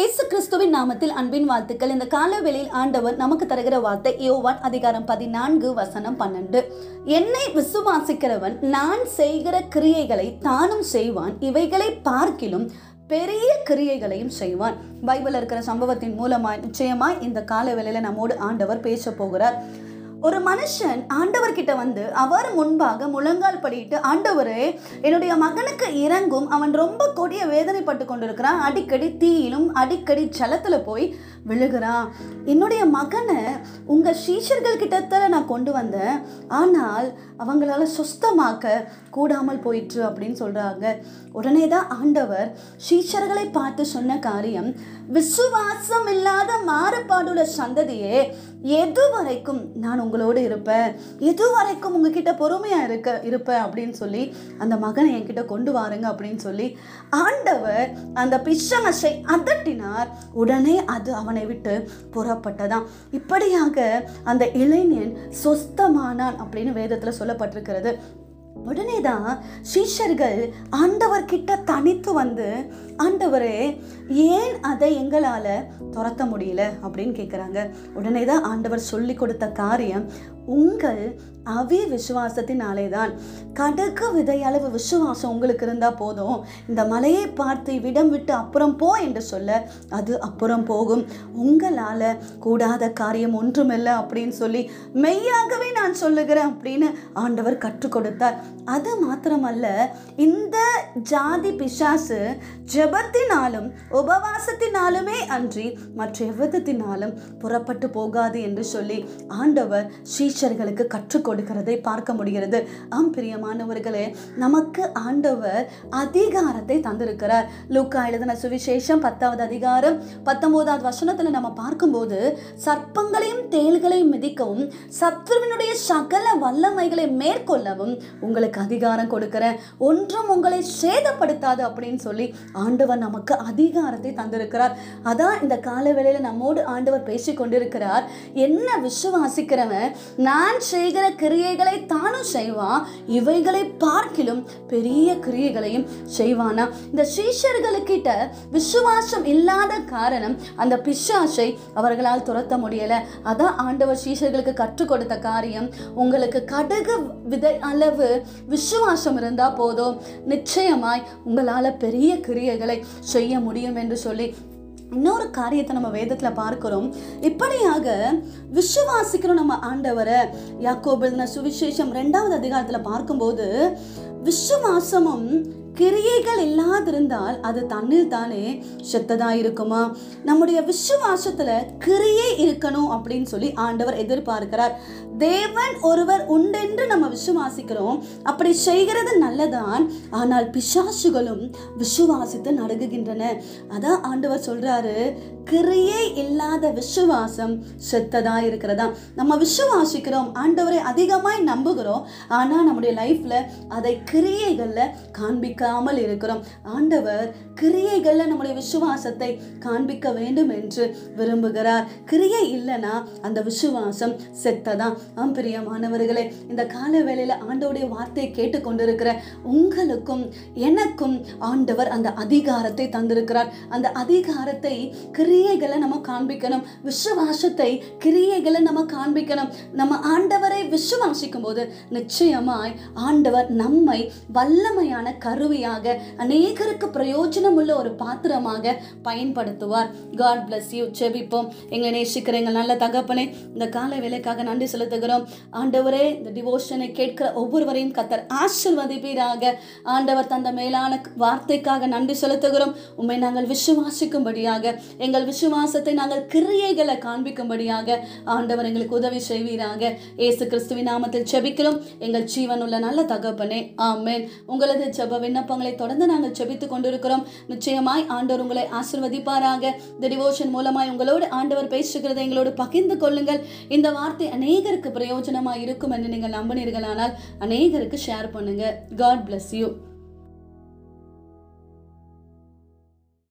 இயேசு கிறிஸ்துவின் நாமத்தில் அன்பின் வாழ்த்துக்கள். இந்த காலவெளியில் ஆண்டவர் நமக்கு தருகிற வார்த்தை யோவான் அதிகாரம் பதினான்கு வசனம் பன்னெண்டு. என்னை விசுவாசிக்கிறவன் நான் செய்கிற கிரியைகளை தானும் செய்வான். இவைகளை பார்க்கிலும் பெரிய கிரியைகளையும் செய்வான். பைபிள் இருக்கிற சம்பவத்தின் மூலமாய் நிச்சயமாய் இந்த காலவேளையில நம்மோடு ஆண்டவர் பேச போகிறார். ஒரு மனுஷன் ஆண்டவர்கிட்ட வந்து அவர் முன்பாக முழங்கால் படிட்டு ஆண்டவரே என்னுடைய மகனுக்கு இறங்கும் அவன் ரொம்ப கொடிய வேதனைப்பட்டு கொண்டிருக்கிறான். அடிக்கடி தீயிலும் அடிக்கடி ஜலத்தில் போய் விழுகிறான். என்னுடைய மகனை உங்கள் சீஷர்கள் கிட்டத்தில் நான் கொண்டு வந்தேன். ஆனால் அவங்களால சுஸ்தமாக்க கூடாமல் போயிற்று அப்படின்னு சொல்கிறாங்க உடனே தான் ஆண்டவர் சீஷர்களை பார்த்து சொன்ன காரியம் விசுவாசம் இல்லாத மாறுபாடுள்ள சந்ததியே எது வரைக்கும் நான் உங்களோடு இருப்பேன் எது வரைக்கும் உங்ககிட்ட பொறுமையாக இருக்க இருப்பேன் அப்படின்னு சொல்லி அந்த மகனை என்கிட்ட கொண்டு வாருங்க அப்படின்னு சொல்லி ஆண்டவர் அந்த பிசாசை அதட்டினார். உடனே அது அவனை விட்டு புறப்பட்டதாம். இப்படியாக அந்த இளைஞன் சொஸ்தமானான் அப்படின்னு வேதத்தில் சொல்லப்பட்டிருக்கிறது. உடனே தான் சீஷர்கள் ஆண்டவர்கிட்ட தனித்து வந்து ஆண்டவரே ஏன் அதை எங்களால் துரத்த முடியல அப்படின்னு கேட்குறாங்க உடனே தான் ஆண்டவர் சொல்லி கொடுத்த காரியம் உங்கள் அவி விசுவாசத்தினாலே தான் கடுகு விதையளவு விசுவாசம் உங்களுக்கு இருந்தால் போதும். இந்த மலையை பார்த்து விடம் விட்டு அப்புறம் போ என்று சொல்ல அது அப்புறம் போகும். உங்களால் கூடாத காரியம் ஒன்றுமில்லை அப்படின்னு சொல்லி மெய்யாகவே நான் சொல்லுகிறேன் அப்படின்னு ஆண்டவர் கற்றுக் கொடுத்தார். அது மாத்திரமல்ல இந்த ஜாதி பிசாசு ஜபத்தினாலும் உபவாசத்தினாலுமே அன்றி மற்ற எவ்விதத்தினாலும் புறப்பட்டு போகாது என்று சொல்லி ஆண்டவர் சீஷர்களுக்கு கற்றுக் கொடுக்கிறதை பார்க்க முடிகிறது. ஆம் பிரியமானவர்களே நமக்கு ஆண்டவர் அதிகாரத்தை தந்திருக்கிறார். லூக்கா எழுதின சுவிசேஷம் பத்தாவது அதிகாரம் பத்தொன்பதாவது வசனத்தில் நம்ம பார்க்கும்போது சர்ப்பங்களையும் தேள்களையும் மிதிக்கவும் சத்ருவினுடைய சகல வல்லமைகளை மேற்கொள்ளவும் உங்களுக்கு அதிகாரம் கொடுக்கிறேன். ஒன்றும் உங்களை சேதப்படுத்தாது அப்படின்னு சொல்லி ஆண்டவர் நமக்கு அதிகாரம் அதிகாரத்தை தந்திருக்கிறார். அதான் இந்த காலவேளையில் நம்மோடு ஆண்டவர் பேசி கொண்டிருக்கிறார் என்ன விசுவாசிக்கிறவன் நான் செய்கிற கிரியைகளை தானும் செய்வான் இவைகளை பார்க்கிலும் பெரிய கிரியைகளையும் செய்வானா? இந்த சீஷர்களுக்கிட்ட விசுவாசம் இல்லாத காரணம் அந்த பிசாசை அவர்களால் துரத்த முடியல. அதான் ஆண்டவர் சீஷர்களுக்கு கற்றுக் கொடுத்த காரியம். உங்களுக்கு கடுகு விதை அளவு விசுவாசம் இருந்தா போதும். நிச்சயமாய் உங்களால பெரிய கிரியைகளை செய்ய முடியும் என்று சொல்லி இன்னொரு காரியத்தை நம்ம வேதத்தில் பார்க்கிறோம். இப்படியாக விசுவாசிக்கிறோம் நம்ம ஆண்டவரை யாக்கோபில் சுவிசேஷம் ரெண்டாவது அதிகாரத்தில் பார்க்கும்போது விசுவாசமும் கிரியைகள் இல்லாதிருந்தால் அது தண்ணில் தானே செத்ததா இருக்குமா நம்முடைய விசுவாசத்துல கிரியை இருக்கணும் அப்படின்னு சொல்லி ஆண்டவர் எதிர்பார்க்கிறார். தேவன் ஒருவர் உண்டென்று நம்ம விசுவாசிக்கிறோம். அப்படி செய்கிறது நல்லதான். ஆனால் பிசாசுகளும் விசுவாசித்து நடுகுகின்றன அதான் ஆண்டவர் சொல்றாரு கிரியை இல்லாத விசுவாசம் செத்ததா இருக்கிறதா நம்ம விசுவாசிக்கிறோம். ஆண்டவரை அதிகமாய் நம்புகிறோம். ஆனால் நம்முடைய லைஃப்ல அதை கிரியைகளில் காண்பிக்க காண்பிக்காமல் இருக்கிறோம். ஆண்டவர் கிரியைகள்ல நம்முடைய விசுவாசத்தை காண்பிக்க வேண்டும் என்று விரும்புகிறார். கிரியை இல்லைன்னா அந்த விசுவாசம் செத்ததான். ஆம் பிரியமானவர்களே இந்த கால வேளையில ஆண்டவுடைய வார்த்தையை கேட்டுக்கொண்டிருக்கிற உங்களுக்கும் எனக்கும் ஆண்டவர் அந்த அதிகாரத்தை தந்திருக்கிறார். அந்த அதிகாரத்தை கிரியைகளை நம்ம காண்பிக்கணும். விசுவாசத்தை கிரியைகளை நம்ம காண்பிக்கணும். நம்ம ஆண்டவரை விசுவாசிக்கும் போது நிச்சயமாய் ஆண்டவர் நம்மை வல்லமையான கரு கருவியாக அநேகருக்கு பிரயோஜனம் உள்ள ஒரு பாத்திரமாக பயன்படுத்துவார். காட் பிளஸ் யூ செபிப்போம். எங்களை நேசிக்கிற எங்கள் நல்ல தகப்பனே இந்த கால வேலைக்காக நன்றி செலுத்துகிறோம். ஆண்டவரே இந்த டிவோஷனை கேட்கிற ஒவ்வொருவரையும் கத்தர் ஆசிர்வதிப்பீராக. ஆண்டவர் தந்த மேலான வார்த்தைக்காக நன்றி செலுத்துகிறோம். உண்மை நாங்கள் விசுவாசிக்கும்படியாக எங்கள் விசுவாசத்தை நாங்கள் கிரியைகளை காண்பிக்கும்படியாக ஆண்டவர் எங்களுக்கு உதவி செய்வீராக. ஏசு கிறிஸ்துவின் நாமத்தில் செபிக்கிறோம். எங்கள் ஜீவன் உள்ள நல்ல தகப்பனே ஆமேன். உங்களது ஜெப விண்ணப்பங்களை தொடர்ந்து நாங்கள் செபித்துக் கொண்டிருக்கிறோம். நிச்சயமாய் ஆண்டவர் உங்களை ஆசிர்வதிப்பாராக. இந்த டிவோஷன் மூலமாய் உங்களோடு ஆண்டவர் பேசுகிறதை எங்களோடு பகிர்ந்து கொள்ளுங்கள். இந்த வார்த்தை அநேகருக்கு பிரயோஜனமாக இருக்கும் என்று நீங்கள் நம்பினீர்களானால் அநேகருக்கு ஷேர் பண்ணுங்க. God bless you